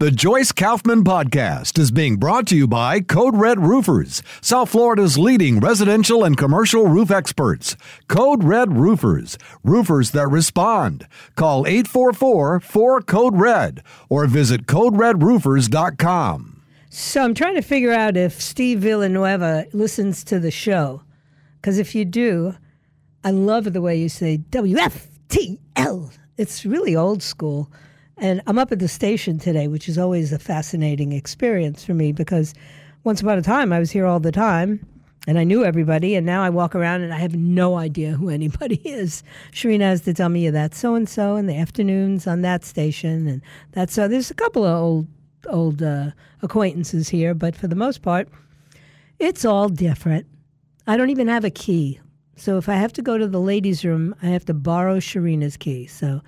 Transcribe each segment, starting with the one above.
The Joyce Kaufman Podcast is being brought to you by Code Red Roofers, South Florida's leading residential and commercial roof experts. Code Red Roofers, roofers that respond. Call 844 4 Code Red or visit CodeRedRoofers.com. So I'm trying to figure out if Steve Villanueva listens to the show. Because if you do, I love the way you say WFTL. It's really old school. And I'm up at the station today, which is always a fascinating experience for me because once upon a time I was here all the time and I knew everybody. And now I walk around and I have no idea who anybody is. Sharina has to tell me that so and so in the afternoons on that station. And that's so there's a couple of old, old uh, acquaintances here, but for the most part, it's all different. I don't even have a key. So if I have to go to the ladies' room, I have to borrow Sharina's key. So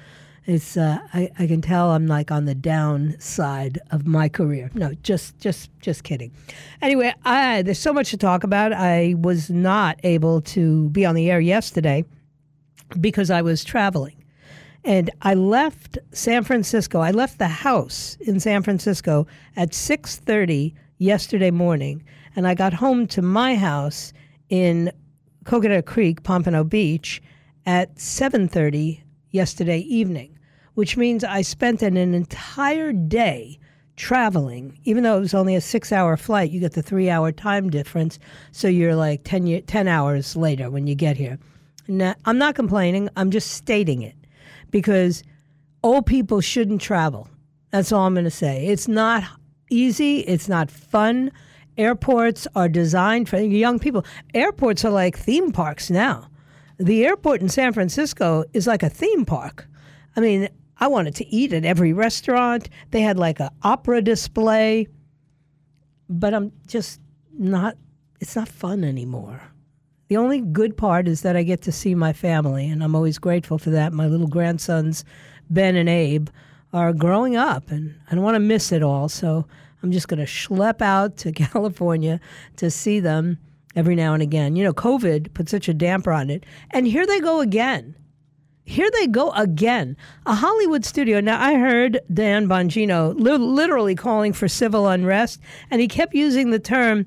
it's uh, I, I can tell I'm like on the downside of my career. No, just just just kidding. Anyway, I, there's so much to talk about. I was not able to be on the air yesterday because I was traveling. And I left San Francisco. I left the house in San Francisco at 6:30 yesterday morning, and I got home to my house in Coconut Creek, Pompano Beach, at 7:30 yesterday evening which means I spent an, an entire day traveling, even though it was only a six hour flight, you get the three hour time difference. So you're like 10, year, 10 hours later when you get here. Now, I'm not complaining, I'm just stating it because old people shouldn't travel. That's all I'm going to say. It's not easy, it's not fun. Airports are designed for young people. Airports are like theme parks now. The airport in San Francisco is like a theme park. I mean, I wanted to eat at every restaurant. They had like an opera display, but I'm just not, it's not fun anymore. The only good part is that I get to see my family, and I'm always grateful for that. My little grandsons, Ben and Abe, are growing up, and I don't want to miss it all. So I'm just going to schlep out to California to see them every now and again. You know, COVID put such a damper on it. And here they go again here they go again. A Hollywood studio. Now, I heard Dan Bongino li- literally calling for civil unrest, and he kept using the term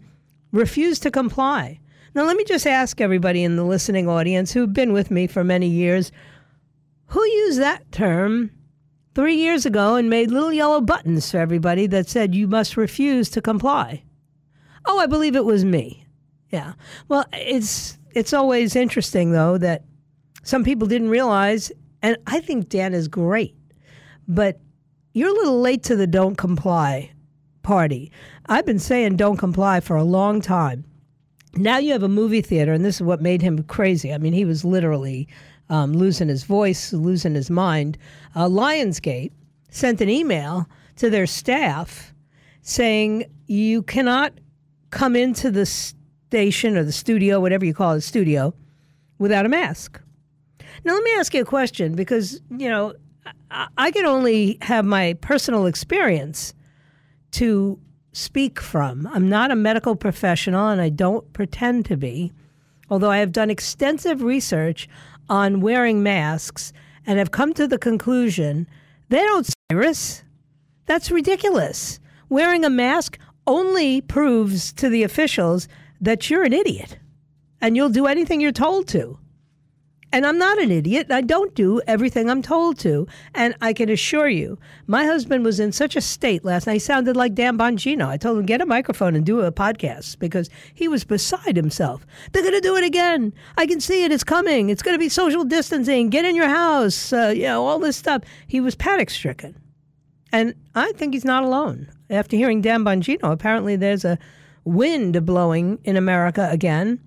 refuse to comply. Now, let me just ask everybody in the listening audience who've been with me for many years who used that term three years ago and made little yellow buttons for everybody that said you must refuse to comply? Oh, I believe it was me. Yeah. Well, it's it's always interesting though that some people didn't realize, and I think Dan is great, but you're a little late to the don't comply party. I've been saying don't comply for a long time. Now you have a movie theater, and this is what made him crazy. I mean, he was literally um, losing his voice, losing his mind. Uh, Lionsgate sent an email to their staff saying you cannot come into the station or the studio, whatever you call it, studio, without a mask. Now, let me ask you a question because, you know, I, I can only have my personal experience to speak from. I'm not a medical professional and I don't pretend to be, although I have done extensive research on wearing masks and have come to the conclusion they don't virus. That's ridiculous. Wearing a mask only proves to the officials that you're an idiot and you'll do anything you're told to. And I'm not an idiot. I don't do everything I'm told to. And I can assure you, my husband was in such a state last night. He sounded like Dan Bongino. I told him, get a microphone and do a podcast because he was beside himself. They're going to do it again. I can see it. It's coming. It's going to be social distancing. Get in your house. Uh, you know, all this stuff. He was panic stricken. And I think he's not alone. After hearing Dan Bongino, apparently there's a wind blowing in America again.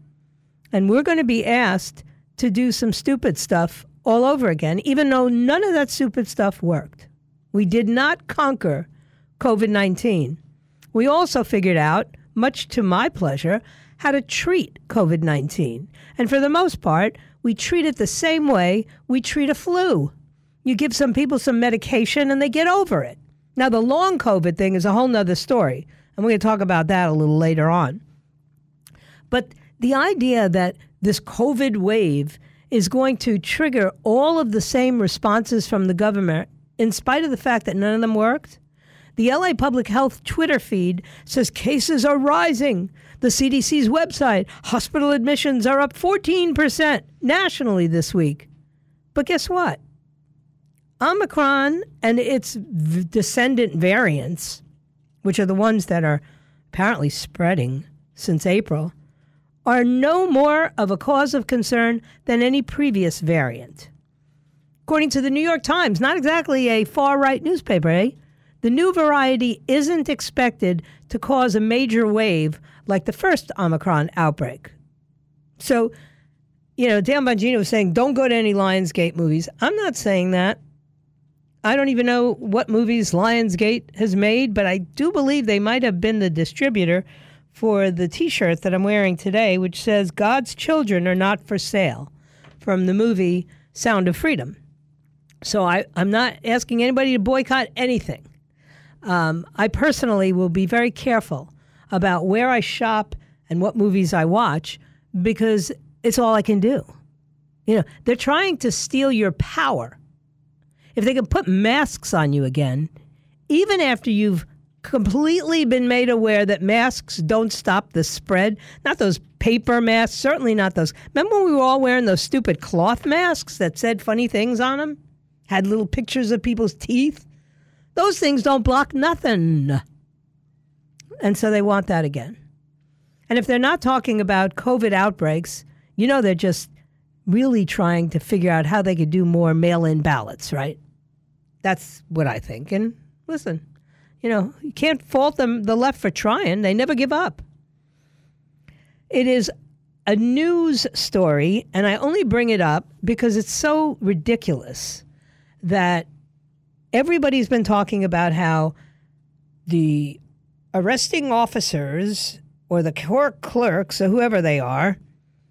And we're going to be asked to do some stupid stuff all over again, even though none of that stupid stuff worked. We did not conquer COVID 19. We also figured out, much to my pleasure, how to treat COVID 19. And for the most part, we treat it the same way we treat a flu. You give some people some medication and they get over it. Now, the long COVID thing is a whole nother story. And we're going to talk about that a little later on. But the idea that this COVID wave is going to trigger all of the same responses from the government, in spite of the fact that none of them worked. The LA Public Health Twitter feed says cases are rising. The CDC's website, hospital admissions are up 14% nationally this week. But guess what? Omicron and its descendant variants, which are the ones that are apparently spreading since April, are no more of a cause of concern than any previous variant. According to the New York Times, not exactly a far right newspaper, eh? The new variety isn't expected to cause a major wave like the first Omicron outbreak. So, you know, Dan Bongino was saying, don't go to any Lionsgate movies. I'm not saying that. I don't even know what movies Lionsgate has made, but I do believe they might have been the distributor for the t shirt that I'm wearing today, which says, God's children are not for sale, from the movie Sound of Freedom. So I, I'm not asking anybody to boycott anything. Um, I personally will be very careful about where I shop and what movies I watch because it's all I can do. You know, they're trying to steal your power. If they can put masks on you again, even after you've completely been made aware that masks don't stop the spread. Not those paper masks, certainly not those. Remember when we were all wearing those stupid cloth masks that said funny things on them? Had little pictures of people's teeth? Those things don't block nothing. And so they want that again. And if they're not talking about COVID outbreaks, you know they're just really trying to figure out how they could do more mail in ballots, right? That's what I think. And listen, you know, you can't fault them, the left for trying. They never give up. It is a news story, and I only bring it up because it's so ridiculous that everybody's been talking about how the arresting officers or the court clerks or whoever they are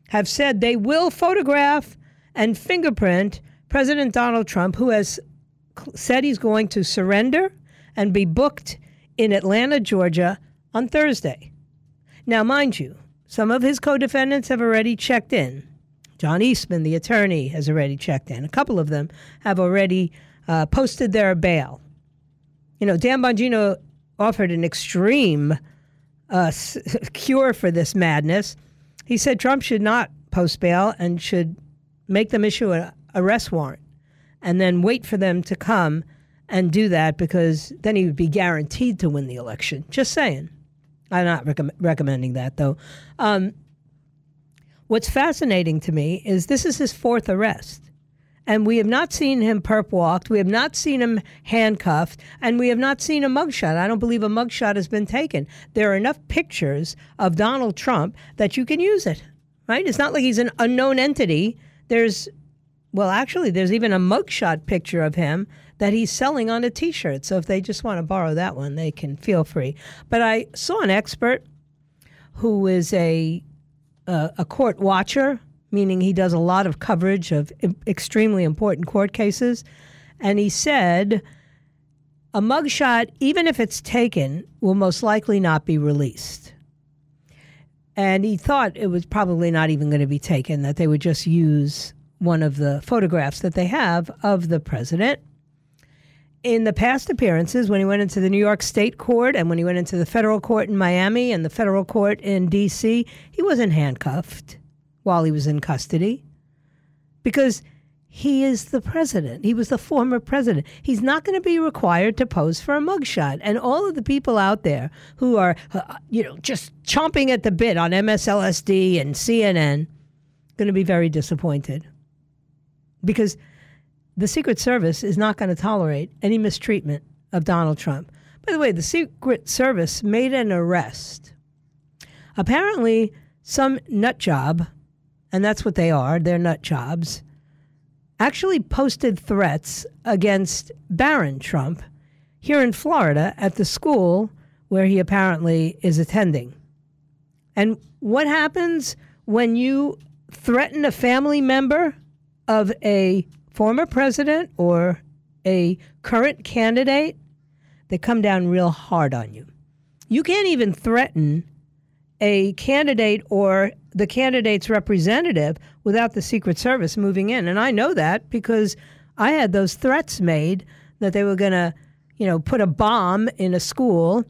have said they will photograph and fingerprint President Donald Trump, who has said he's going to surrender and be booked in Atlanta, Georgia on Thursday. Now, mind you, some of his co defendants have already checked in. John Eastman, the attorney, has already checked in. A couple of them have already uh, posted their bail. You know, Dan Bongino offered an extreme uh, cure for this madness. He said Trump should not post bail and should make them issue an arrest warrant and then wait for them to come and do that because then he would be guaranteed to win the election. Just saying. I'm not rec- recommending that though. Um, what's fascinating to me is this is his fourth arrest. And we have not seen him perp walked. We have not seen him handcuffed. And we have not seen a mugshot. I don't believe a mugshot has been taken. There are enough pictures of Donald Trump that you can use it, right? It's not like he's an unknown entity. There's, well, actually, there's even a mugshot picture of him that he's selling on a t-shirt. So if they just want to borrow that one, they can feel free. But I saw an expert who is a a, a court watcher, meaning he does a lot of coverage of extremely important court cases, and he said a mugshot, even if it's taken, will most likely not be released. And he thought it was probably not even going to be taken, that they would just use one of the photographs that they have of the president in the past appearances, when he went into the New York State Court and when he went into the federal court in Miami and the federal court in D.C., he wasn't handcuffed while he was in custody because he is the president. He was the former president. He's not going to be required to pose for a mugshot. And all of the people out there who are, uh, you know, just chomping at the bit on MSLSD and CNN, going to be very disappointed because the Secret Service is not going to tolerate any mistreatment of Donald Trump. By the way, the Secret Service made an arrest. Apparently, some nut job, and that's what they are, they're nut jobs, actually posted threats against Barron Trump. here in Florida at the school where he apparently is attending. And what happens when you threaten a family member of a former president or a current candidate? They come down real hard on you. You can't even threaten a candidate or the candidate's representative without the Secret Service moving in. And I know that because I had those threats made that they were going to, you know, put a bomb in a school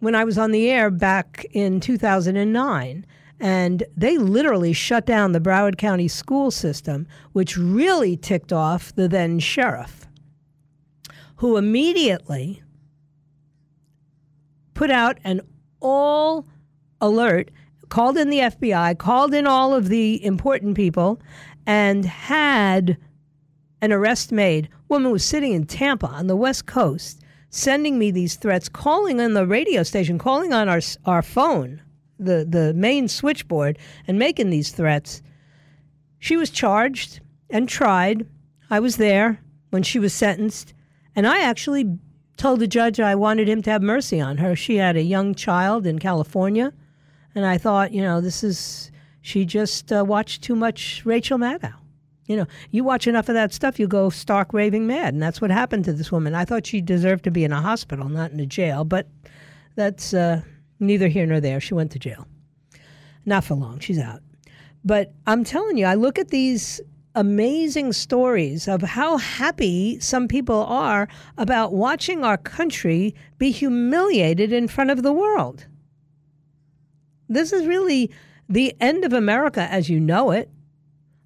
when I was on the air back in 2009. And they literally shut down the Broward County school system, which really ticked off the then sheriff, who immediately put out an all alert, called in the FBI, called in all of the important people, and had an arrest made. Woman was sitting in Tampa on the West Coast, sending me these threats, calling on the radio station, calling on our our phone, the the main switchboard, and making these threats. She was charged and tried. I was there when she was sentenced, and I actually told the judge I wanted him to have mercy on her. She had a young child in California, and I thought, you know, this is she just uh, watched too much Rachel Maddow. You know, you watch enough of that stuff, you go stark raving mad, and that's what happened to this woman. I thought she deserved to be in a hospital, not in a jail, but that's uh, neither here nor there. She went to jail, not for long. She's out. But I'm telling you, I look at these amazing stories of how happy some people are about watching our country be humiliated in front of the world. This is really the end of America as you know it.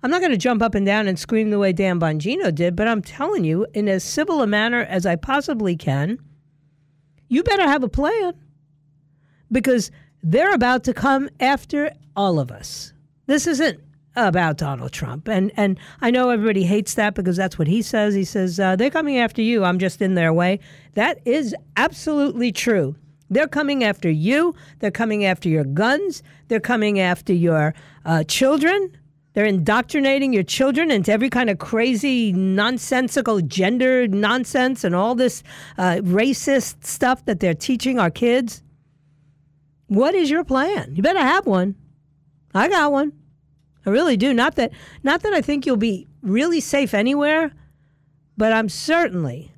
I'm not going to jump up and down and scream the way Dan Bongino did, but I'm telling you, in as civil a manner as I possibly can, you better have a plan because they're about to come after all of us. This isn't about Donald Trump. And and I know everybody hates that because that's what he says. He says uh, they're coming after you. I'm just in their way. That is absolutely true. They're coming after you. They're coming after your guns. They're coming after your uh, children. They're indoctrinating your children into every kind of crazy, nonsensical gender nonsense and all this uh, racist stuff that they're teaching our kids. What is your plan? You better have one. I got one. I really do. Not that not that I think you'll be really safe anywhere, but I'm certainly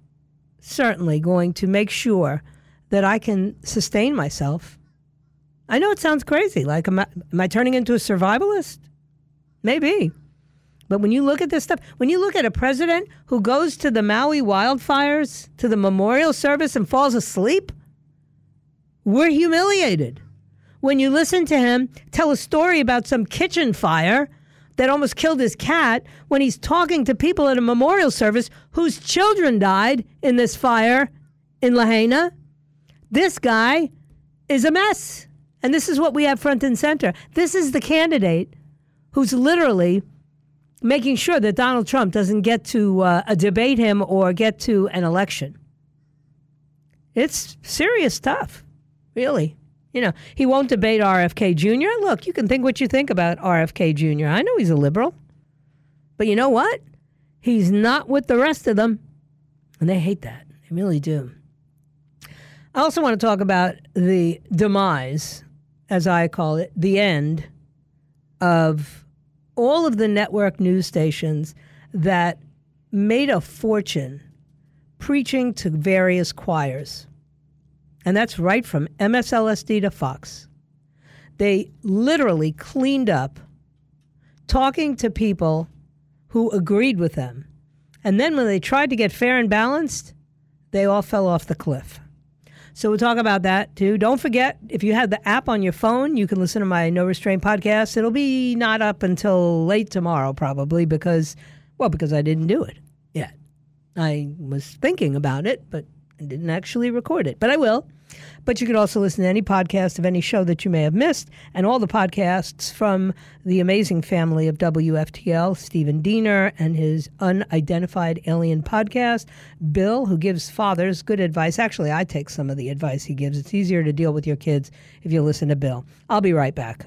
certainly going to make sure that I can sustain myself. I know it sounds crazy. Like am I, am I turning into a survivalist? Maybe. But when you look at this stuff, when you look at a president who goes to the Maui wildfires, to the memorial service and falls asleep, we're humiliated when you listen to him tell a story about some kitchen fire that almost killed his cat when he's talking to people at a memorial service whose children died in this fire in Lahaina. This guy is a mess. And this is what we have front and center. This is the candidate who's literally making sure that Donald Trump doesn't get to uh, debate him or get to an election. It's serious stuff, really. You know, he won't debate RFK Jr. Look, you can think what you think about RFK Jr. I know he's a liberal. But you know what? He's not with the rest of them. And they hate that. They really do. I also want to talk about the demise, as I call it, the end of all of the network news stations that made a fortune preaching to various choirs. And that's right from MSLSD to Fox. They literally cleaned up talking to people who agreed with them. And then when they tried to get fair and balanced, they all fell off the cliff. So we'll talk about that too. Don't forget, if you have the app on your phone, you can listen to my No Restraint podcast. It'll be not up until late tomorrow, probably, because, well, because I didn't do it yet. I was thinking about it, but I didn't actually record it, but I will. But you can also listen to any podcast of any show that you may have missed, and all the podcasts from the amazing family of WFTL, Stephen Diener and his Unidentified Alien podcast, Bill, who gives fathers good advice. Actually, I take some of the advice he gives. It's easier to deal with your kids if you listen to Bill. I'll be right back.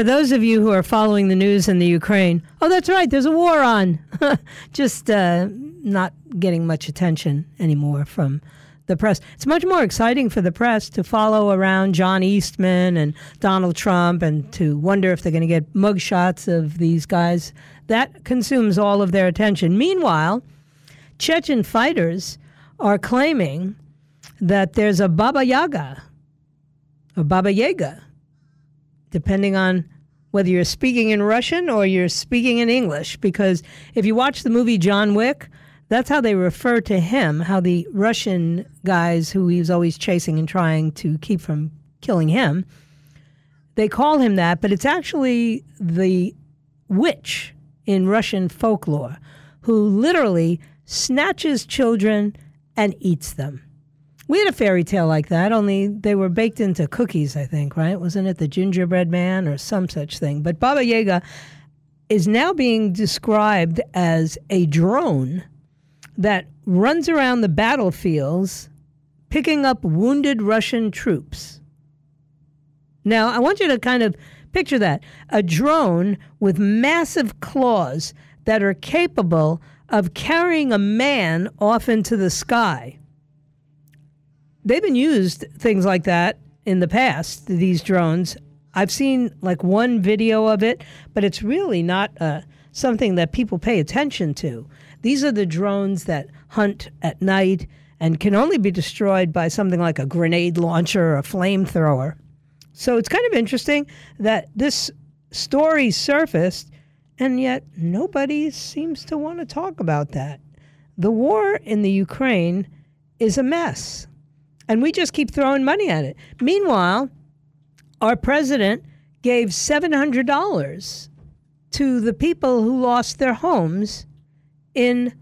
For those of you who are following the news in the Ukraine, oh, that's right, there's a war on. Just uh, not getting much attention anymore from the press. It's much more exciting for the press to follow around John Eastman and Donald Trump and to wonder if they're going to get mugshots of these guys. That consumes all of their attention. Meanwhile, Chechen fighters are claiming that there's a Baba Yaga, a Baba Yaga depending on whether you're speaking in Russian or you're speaking in English. Because if you watch the movie John Wick, that's how they refer to him, how the Russian guys who he was always chasing and trying to keep from killing him, they call him that, but it's actually the witch in Russian folklore who literally snatches children and eats them. We had a fairy tale like that, only they were baked into cookies, I think, right? Wasn't it the gingerbread man or some such thing? But Baba Yaga is now being described as a drone that runs around the battlefields picking up wounded Russian troops. Now, I want you to kind of picture that a drone with massive claws that are capable of carrying a man off into the sky they've been used things like that in the past. These drones. I've seen like one video of it, but it's really not uh, something that people pay attention to. These are the drones that hunt at night and can only be destroyed by something like a grenade launcher or a flamethrower. So it's kind of interesting that this story surfaced, and yet nobody seems to want to talk about that. The war in the Ukraine is a mess and we just keep throwing money at it. Meanwhile, our president gave $700 to the people who lost their homes in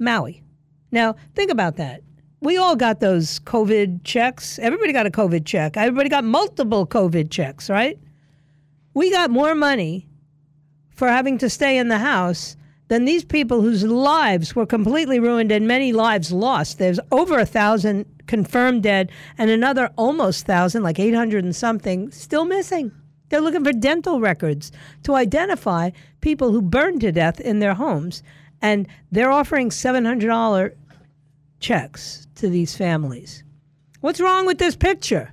Maui. Now, think about that. We all got those COVID checks. Everybody got a COVID check. Everybody got multiple COVID checks, right? We got more money for having to stay in the house than these people whose lives were completely ruined and many lives lost. There's over a thousand confirmed dead and another almost thousand, like 800 and something, still missing. They're looking for dental records to identify people who burned to death in their homes. And they're offering $700 checks to these families. What's wrong with this picture?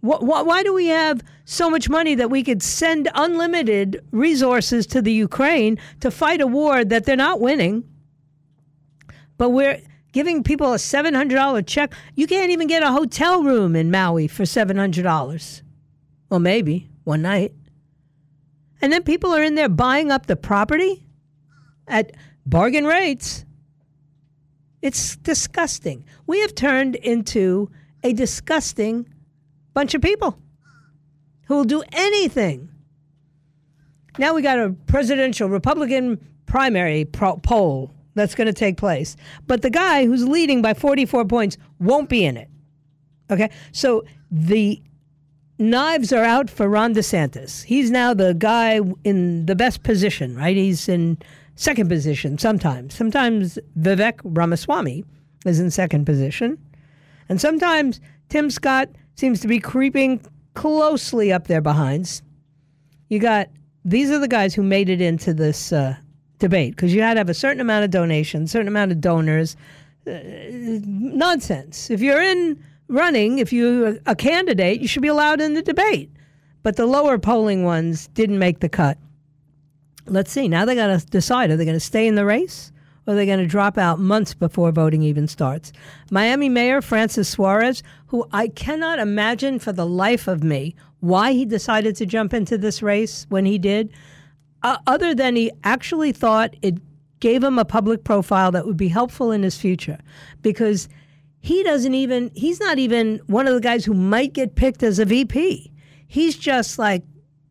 Why do we have so much money that we could send unlimited resources to the Ukraine to fight a war that they're not winning? But we're giving people a $700 check. You can't even get a hotel room in Maui for $700. Well, maybe one night. And then people are in there buying up the property at bargain rates. It's disgusting. We have turned into a disgusting bunch of people who will do anything. Now we got a presidential Republican primary pro- poll that's going to take place. But the guy who's leading by 44 points won't be in it. Okay? So the knives are out for Ron DeSantis. He's now the guy in the best position, right? He's in second position sometimes. Sometimes Vivek Ramaswamy is in second position. And sometimes Tim Scott seems to be creeping closely up there behinds. You got these are the guys who made it into this uh, debate because you had to have a certain amount of donations, certain amount of donors. Uh, nonsense. If you're in running, if you're a candidate, you should be allowed in the debate. But the lower polling ones didn't make the cut. Let's see. Now they got to decide: are they going to stay in the race? or are they're going to drop out months before voting even starts. Miami Mayor Francis Suarez, who I cannot imagine for the life of me why he decided to jump into this race when he did, uh, other than he actually thought it gave him a public profile that would be helpful in his future because he doesn't even, he's not even one of the guys who might get picked as a VP. he's just like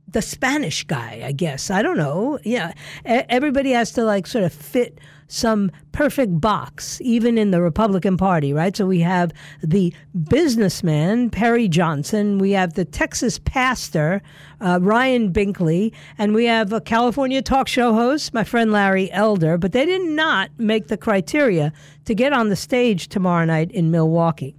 the Spanish guy, I guess. I don't know. Yeah, everybody has to like sort of fit some perfect box, even in the Republican Party, right? So we have the businessman, Perry Johnson. We have the Texas pastor, uh, Ryan Binkley. And we have a California talk show host, my friend Larry Elder. But they did not make the criteria to get on the stage tomorrow night in Milwaukee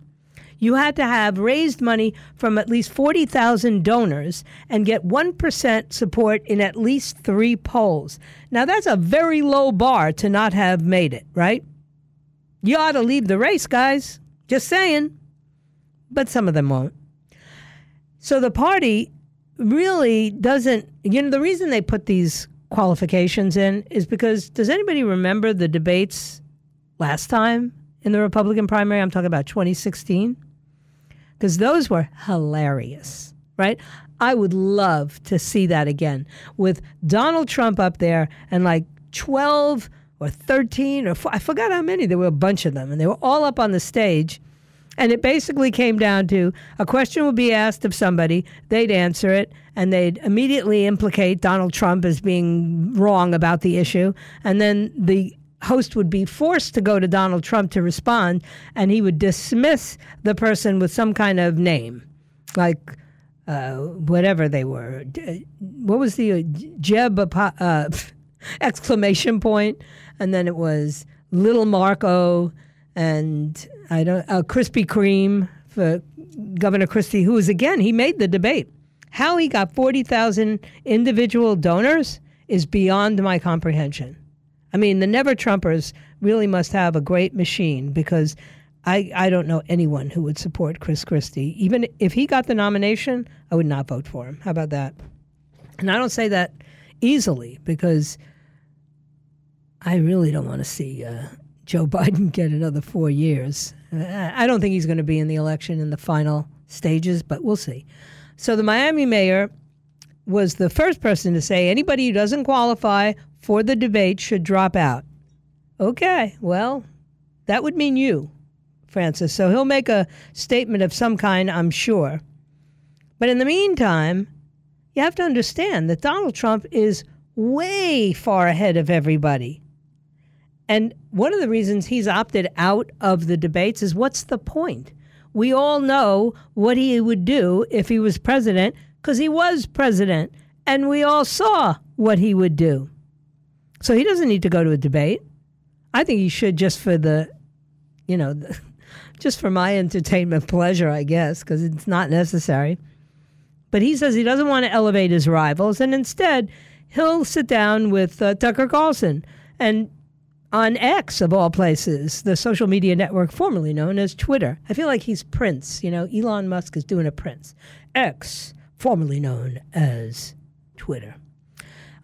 you had to have raised money from at least 40,000 donors and get 1% support in at least three polls. Now, that's a very low bar to not have made it, right? You ought to leave the race, guys. Just saying. But some of them won't. So the party really doesn't, you know, the reason they put these qualifications in is because does anybody remember the debates last time in the Republican primary? I'm talking about 2016 because those were hilarious, right? I would love to see that again with Donald Trump up there and like 12 or 13 or I forgot how many. There were a bunch of them, and they were all up on the stage. And it basically came down to a question would be asked of somebody, they'd answer it, and they'd immediately implicate Donald Trump as being wrong about the issue. And then the host would be forced to go to Donald Trump to respond, and he would dismiss the person with some kind of name, like uh, whatever they were. What was the uh, Jeb uh, exclamation point? And then it was Little Marco and I don't uh, Krispy Kreme for Governor Christie, who was again he made the debate. How he got forty thousand individual donors is beyond my comprehension. I mean, the Never Trumpers really must have a great machine because I, I don't know anyone who would support Chris Christie. Even if he got the nomination, I would not vote for him. How about that? And I don't say that easily because I really don't want to see uh, Joe Biden get another four years. I don't think he's going to be in the election in the final stages, but we'll see. So the Miami mayor was the first person to say anybody who doesn't qualify for the debate should drop out. Okay, well, that would mean you, Francis. So he'll make a statement of some kind, I'm sure. But in the meantime, you have to understand that Donald Trump is way far ahead of everybody. And one of the reasons he's opted out of the debates is what's the point? We all know what he would do if he was president because he was president, and we all saw what he would do. So he doesn't need to go to a debate. I think he should just for the, you know, the, just for my entertainment pleasure, I guess, because it's not necessary. But he says he doesn't want to elevate his rivals, and instead he'll sit down with uh, Tucker Carlson and on X of all places, the social media network formerly known as Twitter. I feel like he's Prince. You know, Elon Musk is doing a Prince. X, formerly known as Twitter.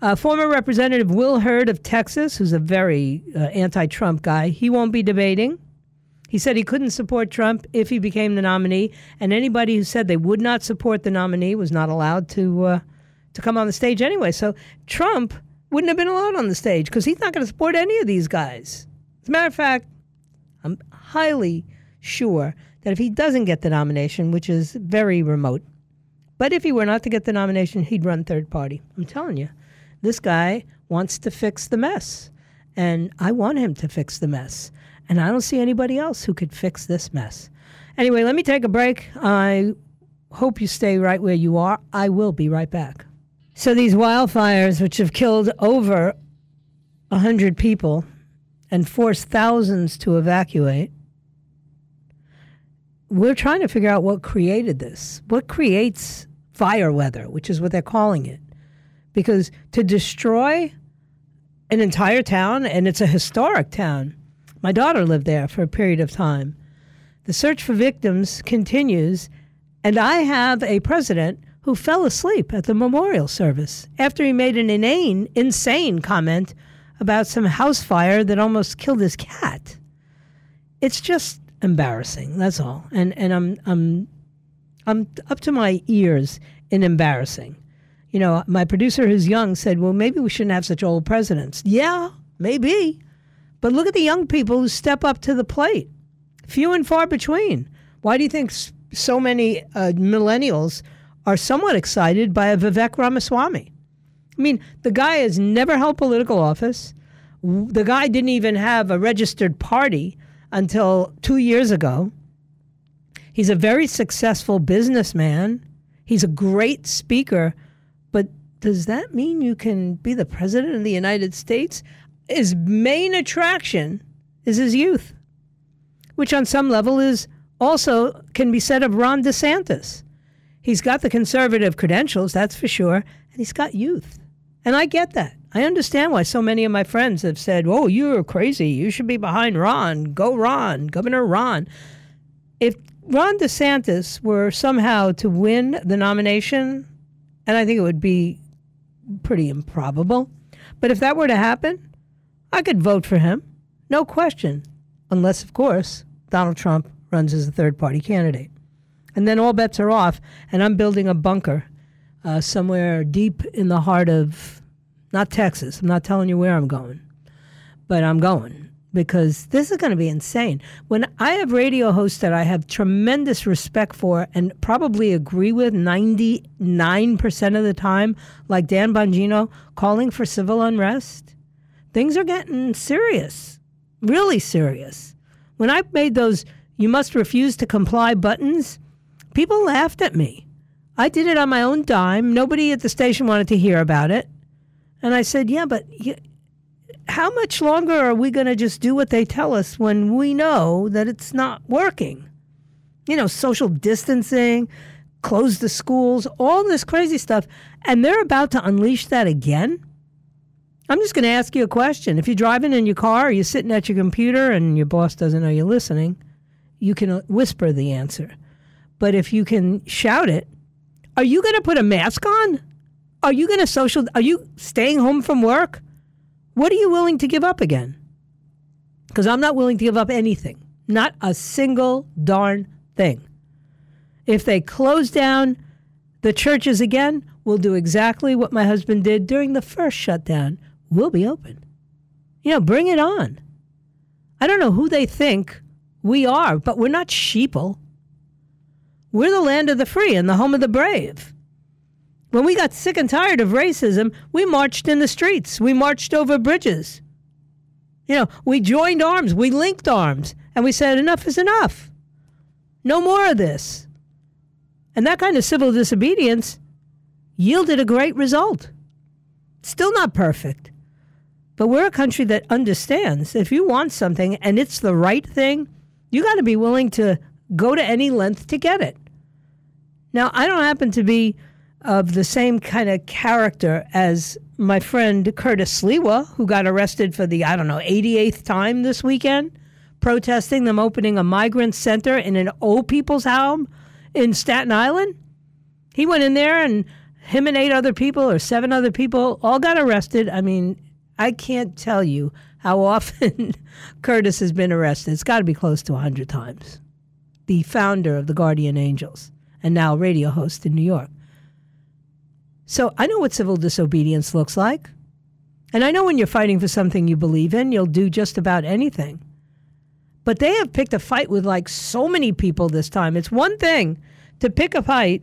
Uh, former Representative Will Hurd of Texas, who's a very uh, anti Trump guy, he won't be debating. He said he couldn't support Trump if he became the nominee, and anybody who said they would not support the nominee was not allowed to uh, to come on the stage anyway. So Trump wouldn't have been allowed on the stage because he's not going to support any of these guys. As a matter of fact, I'm highly sure that if he doesn't get the nomination, which is very remote, but if he were not to get the nomination, he'd run third party. I'm telling you. This guy wants to fix the mess. And I want him to fix the mess. And I don't see anybody else who could fix this mess. Anyway, let me take a break. I hope you stay right where you are. I will be right back. So, these wildfires, which have killed over 100 people and forced thousands to evacuate, we're trying to figure out what created this. What creates fire weather, which is what they're calling it because to destroy an entire town, and it's a historic town. My daughter lived there for a period of time. The search for victims continues, and I have a president who fell asleep at the memorial service after he made an inane, insane comment about some house fire that almost killed his cat. It's just embarrassing. That's all. And and I'm I'm I'm up to my ears in embarrassing you know, my producer, who's young, said, well, maybe we shouldn't have such old presidents. Yeah, maybe. But look at the young people who step up to the plate. Few and far between. Why do you think so many uh, millennials are somewhat excited by a Vivek Ramaswamy. I mean, the guy has never held political office. The guy didn't even have a registered party until two years ago. He's a very successful businessman. He's a great speaker. Does that mean you can be the president of the United States? His main attraction is his youth, which on some level is also can be said of Ron DeSantis. He's got the conservative credentials, that's for sure, and he's got youth. And I get that. I understand why so many of my friends have said, Oh, you're crazy. You should be behind Ron. Go Ron, Governor Ron. If Ron DeSantis were somehow to win the nomination, and I think it would be pretty improbable, but if that were to happen, I could vote for him. No question. Unless, of course, Donald Trump runs as a third party candidate. And then all bets are off, and I'm building a bunker uh, somewhere deep in the heart of not Texas. I'm not telling you where I'm going, but I'm going because this is going to be insane. When I have radio hosts that I have tremendous respect for and probably agree with 99% of the time, like Dan Bongino calling for civil unrest, things are getting serious, really serious. When I made those you must refuse to comply buttons, people laughed at me. I did it on my own dime. Nobody at the station wanted to hear about it. And I said, Yeah, but how much longer are we going to just do what they tell us when we know that it's not working? You know, social distancing, close the schools, all this crazy stuff. And they're about to unleash that again. I'm just going to ask you a question. If you're driving in your car or you're sitting at your computer and your boss doesn't know you're listening, you can uh, whisper the answer. But if you can shout it, are you going to put a mask on? Are you going to social? Are you staying home from work? What are you willing to give up again? Because I'm not willing to give up anything, not a single darn thing. If they close down the churches again, we'll do exactly what my husband did during the first shutdown. We'll be open. You know, bring it on. I don't know who they think we are, but we're not sheeple. We're the land of the free and the home of the brave. When we got sick and tired of racism, we marched in the streets. We marched over bridges. You know, we joined arms, we linked arms, and we said, enough is enough. No more of this. And that kind of civil disobedience yielded a great result. Still not perfect, but we're a country that understands if you want something and it's the right thing, you got to be willing to go to any length to get it. Now, I don't happen to be of the same kind of character as my friend Curtis Sliwa, who got arrested for the, I don't know, 88th time this weekend, protesting them opening a migrant center in an old people's home in Staten Island. He went in there and him and eight other people or seven other people all got arrested. I mean, I can't tell you how often Curtis has been arrested. It's got to be close to 100 times. The founder of the Guardian Angels and now radio host in New York. So I know what civil disobedience looks like. And I know when you're fighting for something you believe in, you'll do just about anything. But they have picked a fight with like so many people this time. It's one thing to pick a fight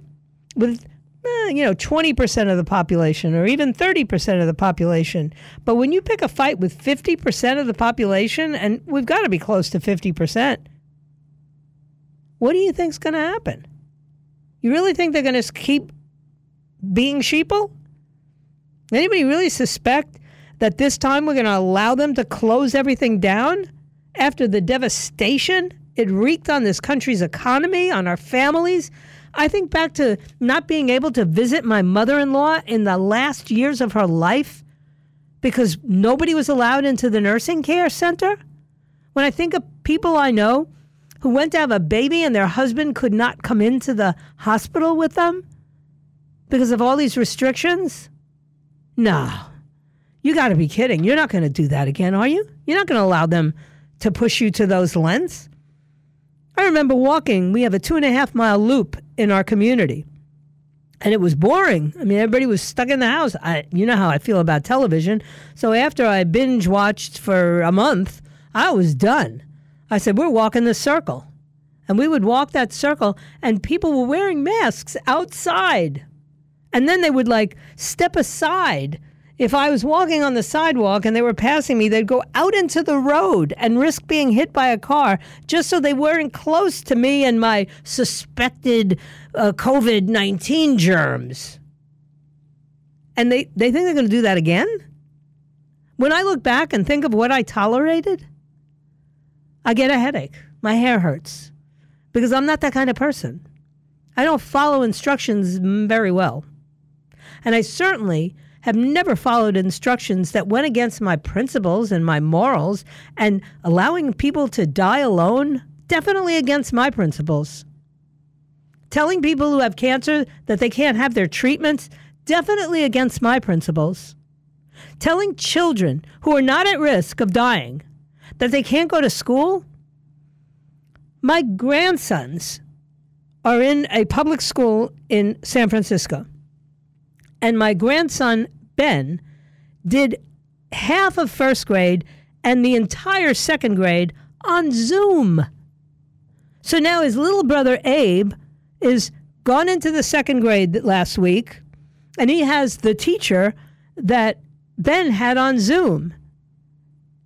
with, eh, you know, 20% of the population or even 30% of the population. But when you pick a fight with 50% of the population, and we've got to be close to 50%, what do you think's going to happen? You really think they're going to keep being sheeple? Anybody really suspect that this time we're going to allow them to close everything down after the devastation it wreaked on this country's economy, on our families? I think back to not being able to visit my mother in law in the last years of her life because nobody was allowed into the nursing care center. When I think of people I know who went to have a baby and their husband could not come into the hospital with them because of all these restrictions? No. You got to be kidding. You're not going to do that again, are you? You're not going to allow them to push you to those lengths. I remember walking, we have a two and a half mile loop in our community. And it was boring. I mean, everybody was stuck in the house. I, you know how I feel about television. So after I binge watched for a month, I was done. I said, We're walking the circle. And we would walk that circle, and people were wearing masks outside. And then they would like step aside. If I was walking on the sidewalk and they were passing me, they'd go out into the road and risk being hit by a car just so they weren't close to me and my suspected uh, COVID 19 germs. And they, they think they're going to do that again? When I look back and think of what I tolerated, I get a headache. My hair hurts because I'm not that kind of person. I don't follow instructions very well. And I certainly have never followed instructions that went against my principles and my morals, and allowing people to die alone, definitely against my principles. Telling people who have cancer that they can't have their treatments, definitely against my principles. Telling children who are not at risk of dying that they can't go to school. My grandsons are in a public school in San Francisco. And my grandson, Ben, did half of first grade and the entire second grade on Zoom. So now his little brother, Abe, is gone into the second grade last week, and he has the teacher that Ben had on Zoom.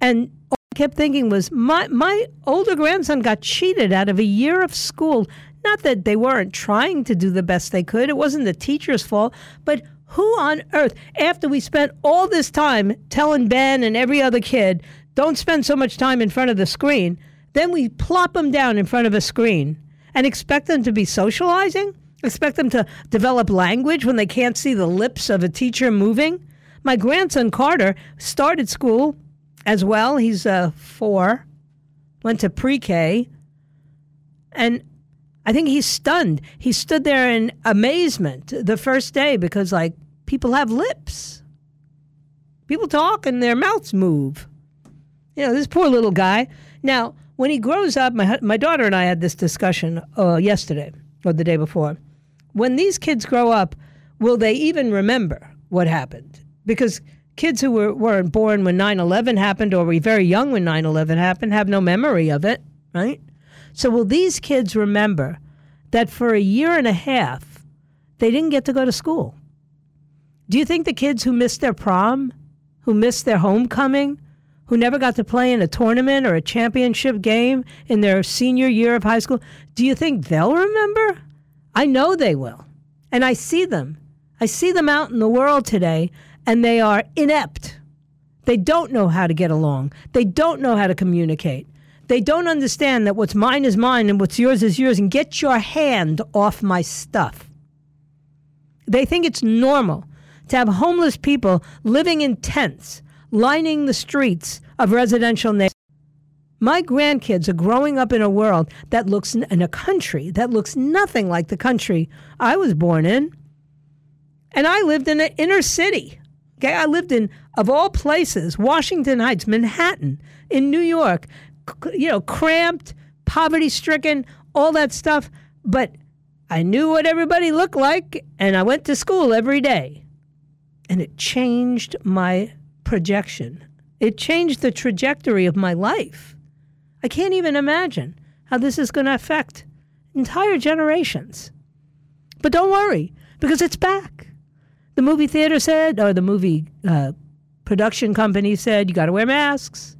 And all I kept thinking was, my, my older grandson got cheated out of a year of school. Not that they weren't trying to do the best they could, it wasn't the teacher's fault, but who on earth, after we spent all this time telling Ben and every other kid, don't spend so much time in front of the screen, then we plop them down in front of a screen and expect them to be socializing? Expect them to develop language when they can't see the lips of a teacher moving? My grandson Carter started school as well. He's uh, four, went to pre K, and I think he's stunned. He stood there in amazement the first day because, like, people have lips. People talk and their mouths move. You know, this poor little guy. Now, when he grows up, my, my daughter and I had this discussion uh, yesterday or the day before. When these kids grow up, will they even remember what happened? Because kids who were, weren't born when 9 11 happened or were very young when 9 11 happened have no memory of it, right? So, will these kids remember that for a year and a half, they didn't get to go to school? Do you think the kids who missed their prom, who missed their homecoming, who never got to play in a tournament or a championship game in their senior year of high school, do you think they'll remember? I know they will. And I see them. I see them out in the world today, and they are inept. They don't know how to get along, they don't know how to communicate. They don't understand that what's mine is mine and what's yours is yours, and get your hand off my stuff. They think it's normal to have homeless people living in tents lining the streets of residential neighborhoods. My grandkids are growing up in a world that looks in a country that looks nothing like the country I was born in. And I lived in an inner city. Okay, I lived in of all places, Washington Heights, Manhattan, in New York, you know, cramped, poverty-stricken, all that stuff, but I knew what everybody looked like and I went to school every day. And it changed my projection. It changed the trajectory of my life. I can't even imagine how this is going to affect entire generations. But don't worry, because it's back. The movie theater said, or the movie uh, production company said, you got to wear masks.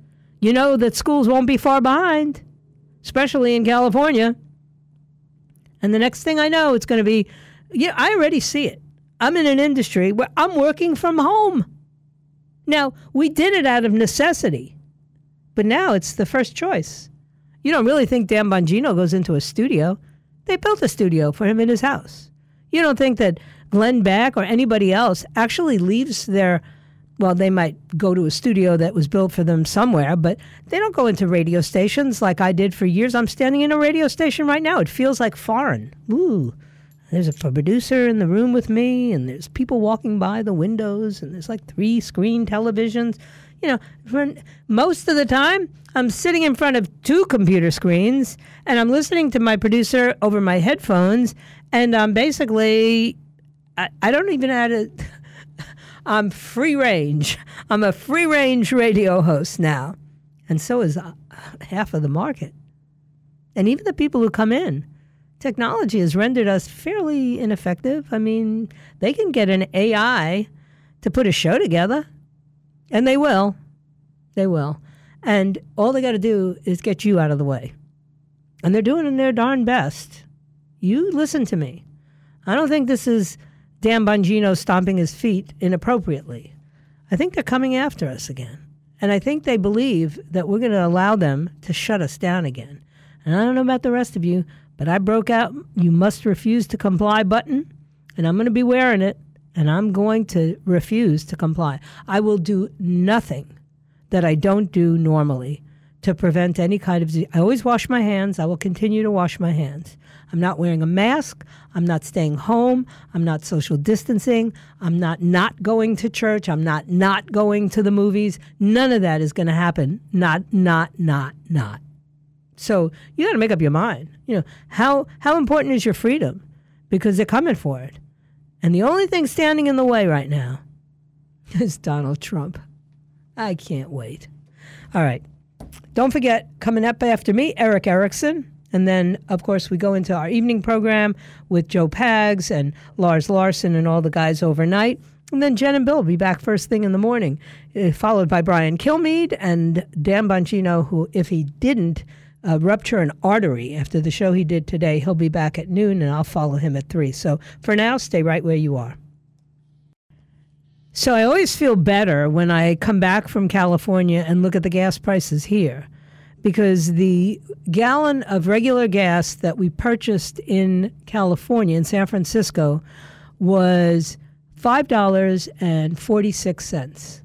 You know that schools won't be far behind, especially in California. And the next thing I know, it's going to be, yeah, I already see it. I'm in an industry where I'm working from home. Now, we did it out of necessity, but now it's the first choice. You don't really think Dan Bongino goes into a studio. They built a studio for him in his house. You don't think that Glenn Beck or anybody else actually leaves their, well, they might go to a studio that was built for them somewhere, but they don't go into radio stations like I did for years. I'm standing in a radio station right now. It feels like foreign. Ooh, there's a producer in the room with me, and there's people walking by the windows, and there's like three screen televisions. You know, for most of the time, I'm sitting in front of two computer screens, and I'm listening to my producer over my headphones, and I'm basically, I, I don't even add it. I'm free range. I'm a free range radio host now. And so is uh, half of the market. And even the people who come in, technology has rendered us fairly ineffective. I mean, they can get an AI to put a show together, and they will. They will. And all they got to do is get you out of the way. And they're doing their darn best. You listen to me. I don't think this is Dan Bongino stomping his feet inappropriately. I think they're coming after us again. And I think they believe that we're going to allow them to shut us down again. And I don't know about the rest of you, but I broke out, you must refuse to comply button, and I'm going to be wearing it, and I'm going to refuse to comply. I will do nothing that I don't do normally to prevent any kind of disease. I always wash my hands. I will continue to wash my hands. I'm not wearing a mask. I'm not staying home. I'm not social distancing. I'm not not going to church. I'm not not going to the movies. None of that is going to happen. Not, not, not, not. So you got to make up your mind. You know, how, how important is your freedom? Because they're coming for it. And the only thing standing in the way right now is Donald Trump. I can't wait. All right. Don't forget, coming up after me, Erick Erickson. And then, of course, we go into our evening program with Joe Pags and Lars Larson and all the guys overnight. And then Jen and Bill will be back first thing in the morning, uh, followed by Brian Kilmeade and Dan Bongino, who, if he didn't uh, rupture an artery after the show he did today, he'll be back at noon and I'll follow him at 3. So for now, stay right where you are. So I always feel better when I come back from California and look at the gas prices here because the gallon of regular gas that we purchased in California, in San Francisco, was $5.46.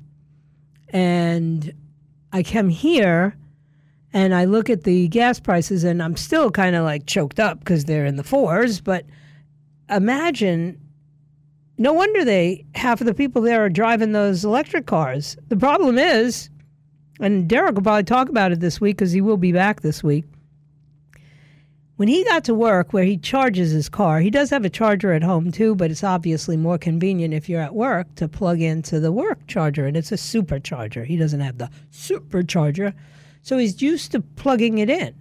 And I come here and I look at the gas prices and I'm still kind of like choked up because they're in the fours. But imagine, no wonder they, half of the people there are driving those electric cars. The problem is, and Derek will probably talk about it this week because he will be back this week. When he got to work where he charges his car, he does have a charger at home too, but it's obviously more convenient if you're at work to plug into the work charger, and it's a supercharger. He doesn't have the supercharger, so he's used to plugging it in.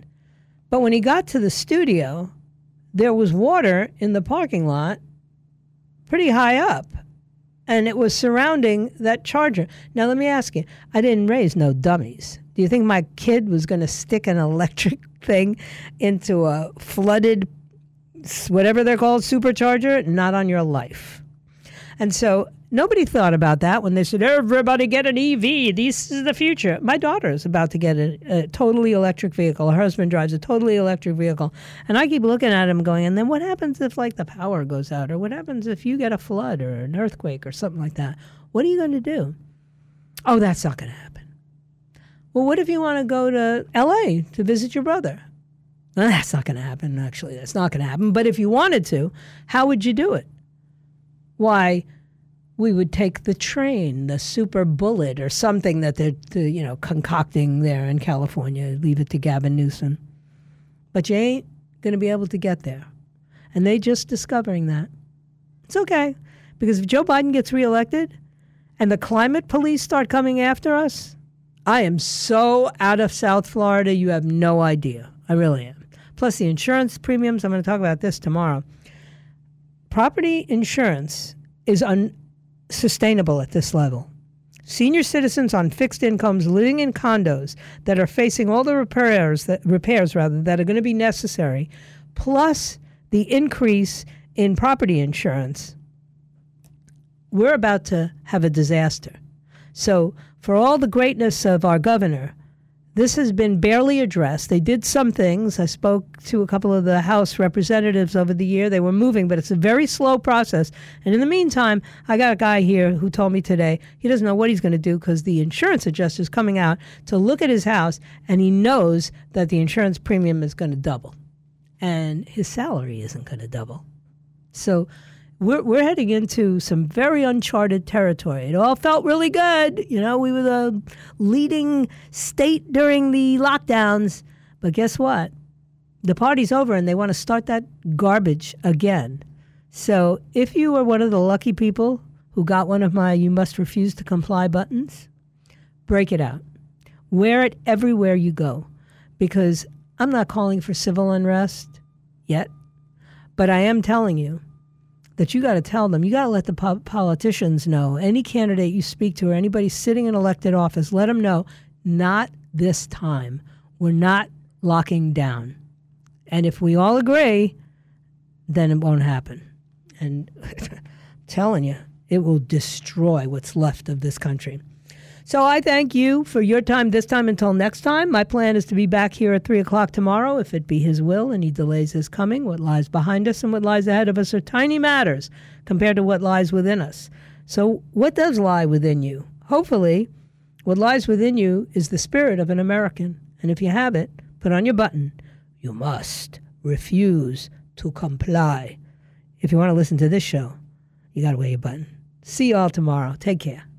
But when he got to the studio, there was water in the parking lot pretty high up and it was surrounding that charger. Now, let me ask you I didn't raise no dummies. Do you think my kid was going to stick an electric thing into a flooded, whatever they're called, supercharger? Not on your life. And so nobody thought about that when they said, everybody get an EV. This is the future. My daughter is about to get a, a, totally electric vehicle. Her husband drives a totally electric vehicle. And I keep looking at him going, and then what happens if, like, the power goes out? Or what happens if you get a flood or an earthquake or something like that? What are you going to do? Oh, that's not going to happen. Well, what if you want to go to LA to visit your brother? Well, that's not going to happen, actually. That's not going to happen. But if you wanted to, how would you do it? Why, we would take the train, the super bullet, or something that they're, you know concocting there in California. Leave it to Gavin Newsom, but you ain't going to be able to get there, and they just discovering that. It's okay because if Joe Biden gets reelected, and the climate police start coming after us, I am so out of South Florida. You have no idea. I really am. Plus the insurance premiums. I'm going to talk about this tomorrow. Property insurance is un- sustainable at this level. Senior citizens on fixed incomes living in condos that are facing all the repairs that repairs rather that are going to be necessary, plus the increase in property insurance, we're about to have a disaster. So, for all the greatness of our governor, this has been barely addressed. They did some things. I spoke to a couple of the House representatives over the year. They were moving, but it's a very slow process. And in the meantime, I got a guy here who told me today he doesn't know what he's going to do because the insurance adjuster is coming out to look at his house, and he knows that the insurance premium is going to double, and his salary isn't going to double. So we're, we're heading into some very uncharted territory. It all felt really good. You know, we were the leading state during the lockdowns. But guess what? The party's over and they want to start that garbage again. So if you were one of the lucky people who got one of my you must refuse to comply buttons, break it out. Wear it everywhere you go because I'm not calling for civil unrest yet, but I am telling you that you got to tell them, you got to let the po- politicians know, any candidate you speak to or anybody sitting in elected office, let them know, not this time. We're not locking down. And if we all agree, then it won't happen. And telling you, it will destroy what's left of this country. So I thank you for your time this time until next time. My plan is to be back here at 3 o'clock tomorrow, if it be His will and He delays His coming. What lies behind us and what lies ahead of us are tiny matters compared to what lies within us. So, what does lie within you? Hopefully, what lies within you is the spirit of an American. And if you have it, put on your button. You must refuse to comply. If you want to listen to this show, you got to wear your button. See you all tomorrow. Take care.